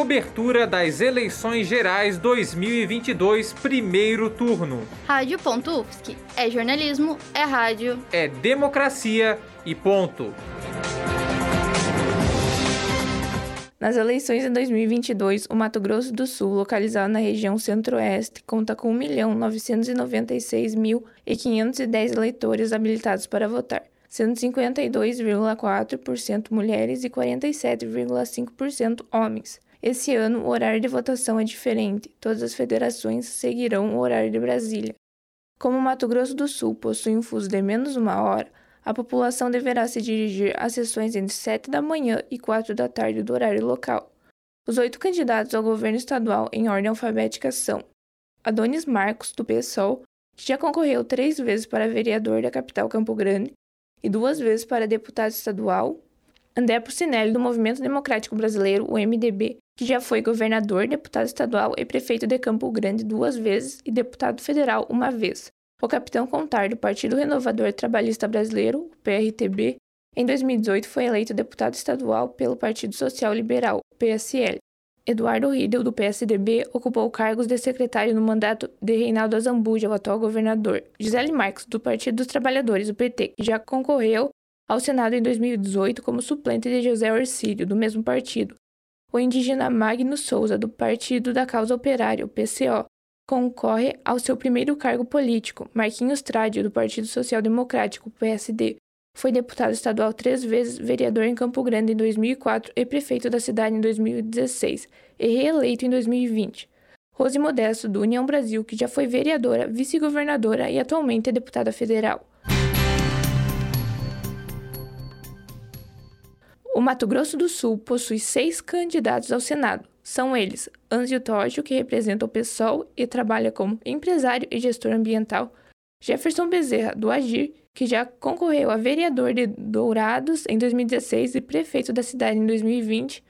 Cobertura das eleições gerais 2022, primeiro turno. Rádio.UFSC. É jornalismo, é rádio. É democracia e ponto. Nas eleições de 2022, o Mato Grosso do Sul, localizado na região centro-oeste, conta com 1.996.510 eleitores habilitados para votar, sendo 52,4% mulheres e 47,5% homens. Esse ano, o horário de votação é diferente. Todas as federações seguirão o horário de Brasília. Como o Mato Grosso do Sul possui um fuso de menos uma hora, a população deverá se dirigir às sessões entre 7 da manhã e 4 da tarde do horário local. Os oito candidatos ao governo estadual em ordem alfabética são Adonis Marcos, do PSOL, que já concorreu três vezes para vereador da capital Campo Grande e duas vezes para deputado estadual, André Pucinelli, do Movimento Democrático Brasileiro, o MDB, que já foi governador, deputado estadual e prefeito de Campo Grande duas vezes e deputado federal uma vez. O capitão Contar, do Partido Renovador Trabalhista Brasileiro, o PRTB, em 2018 foi eleito deputado estadual pelo Partido Social Liberal, PSL. Eduardo Riedel, do PSDB, ocupou cargos de secretário no mandato de Reinaldo Azambuja, o atual governador. Gisele Marques, do Partido dos Trabalhadores, o PT, que já concorreu ao Senado em 2018 como suplente de José Orcílio, do mesmo partido o indígena Magno Souza, do Partido da Causa Operária, o PCO, concorre ao seu primeiro cargo político. Marquinhos Trade, do Partido Social Democrático, PSD, foi deputado estadual três vezes, vereador em Campo Grande em 2004 e prefeito da cidade em 2016, e reeleito em 2020. Rose Modesto, do União Brasil, que já foi vereadora, vice-governadora e atualmente é deputada federal. O Mato Grosso do Sul possui seis candidatos ao Senado. São eles Anzio Tógio, que representa o PSOL e trabalha como empresário e gestor ambiental, Jefferson Bezerra, do Agir, que já concorreu a vereador de Dourados em 2016 e prefeito da cidade em 2020,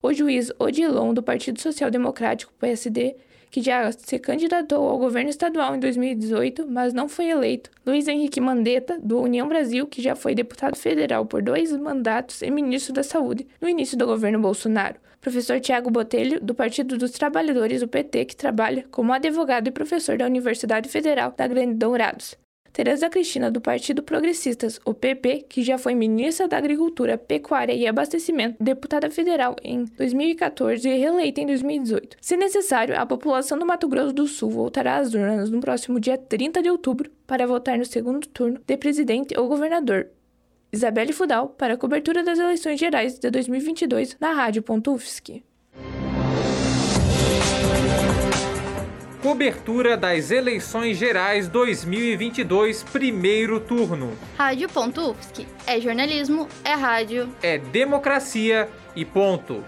o juiz Odilon, do Partido Social Democrático, PSD, que já se candidatou ao governo estadual em 2018, mas não foi eleito. Luiz Henrique Mandetta, do União Brasil, que já foi deputado federal por dois mandatos e ministro da Saúde no início do governo Bolsonaro. Professor Tiago Botelho, do Partido dos Trabalhadores, o PT, que trabalha como advogado e professor da Universidade Federal da Grande Dourados. Tereza Cristina, do Partido Progressistas, o PP, que já foi ministra da Agricultura, Pecuária e Abastecimento, deputada federal em 2014 e reeleita em 2018. Se necessário, a população do Mato Grosso do Sul voltará às urnas no próximo dia 30 de outubro para votar no segundo turno de presidente ou governador. Isabelle Fudal, para a cobertura das eleições gerais de 2022 na Rádio.UFSC. Cobertura das eleições gerais 2022, primeiro turno. Rádio.UFSC. É jornalismo, é rádio. É democracia e ponto.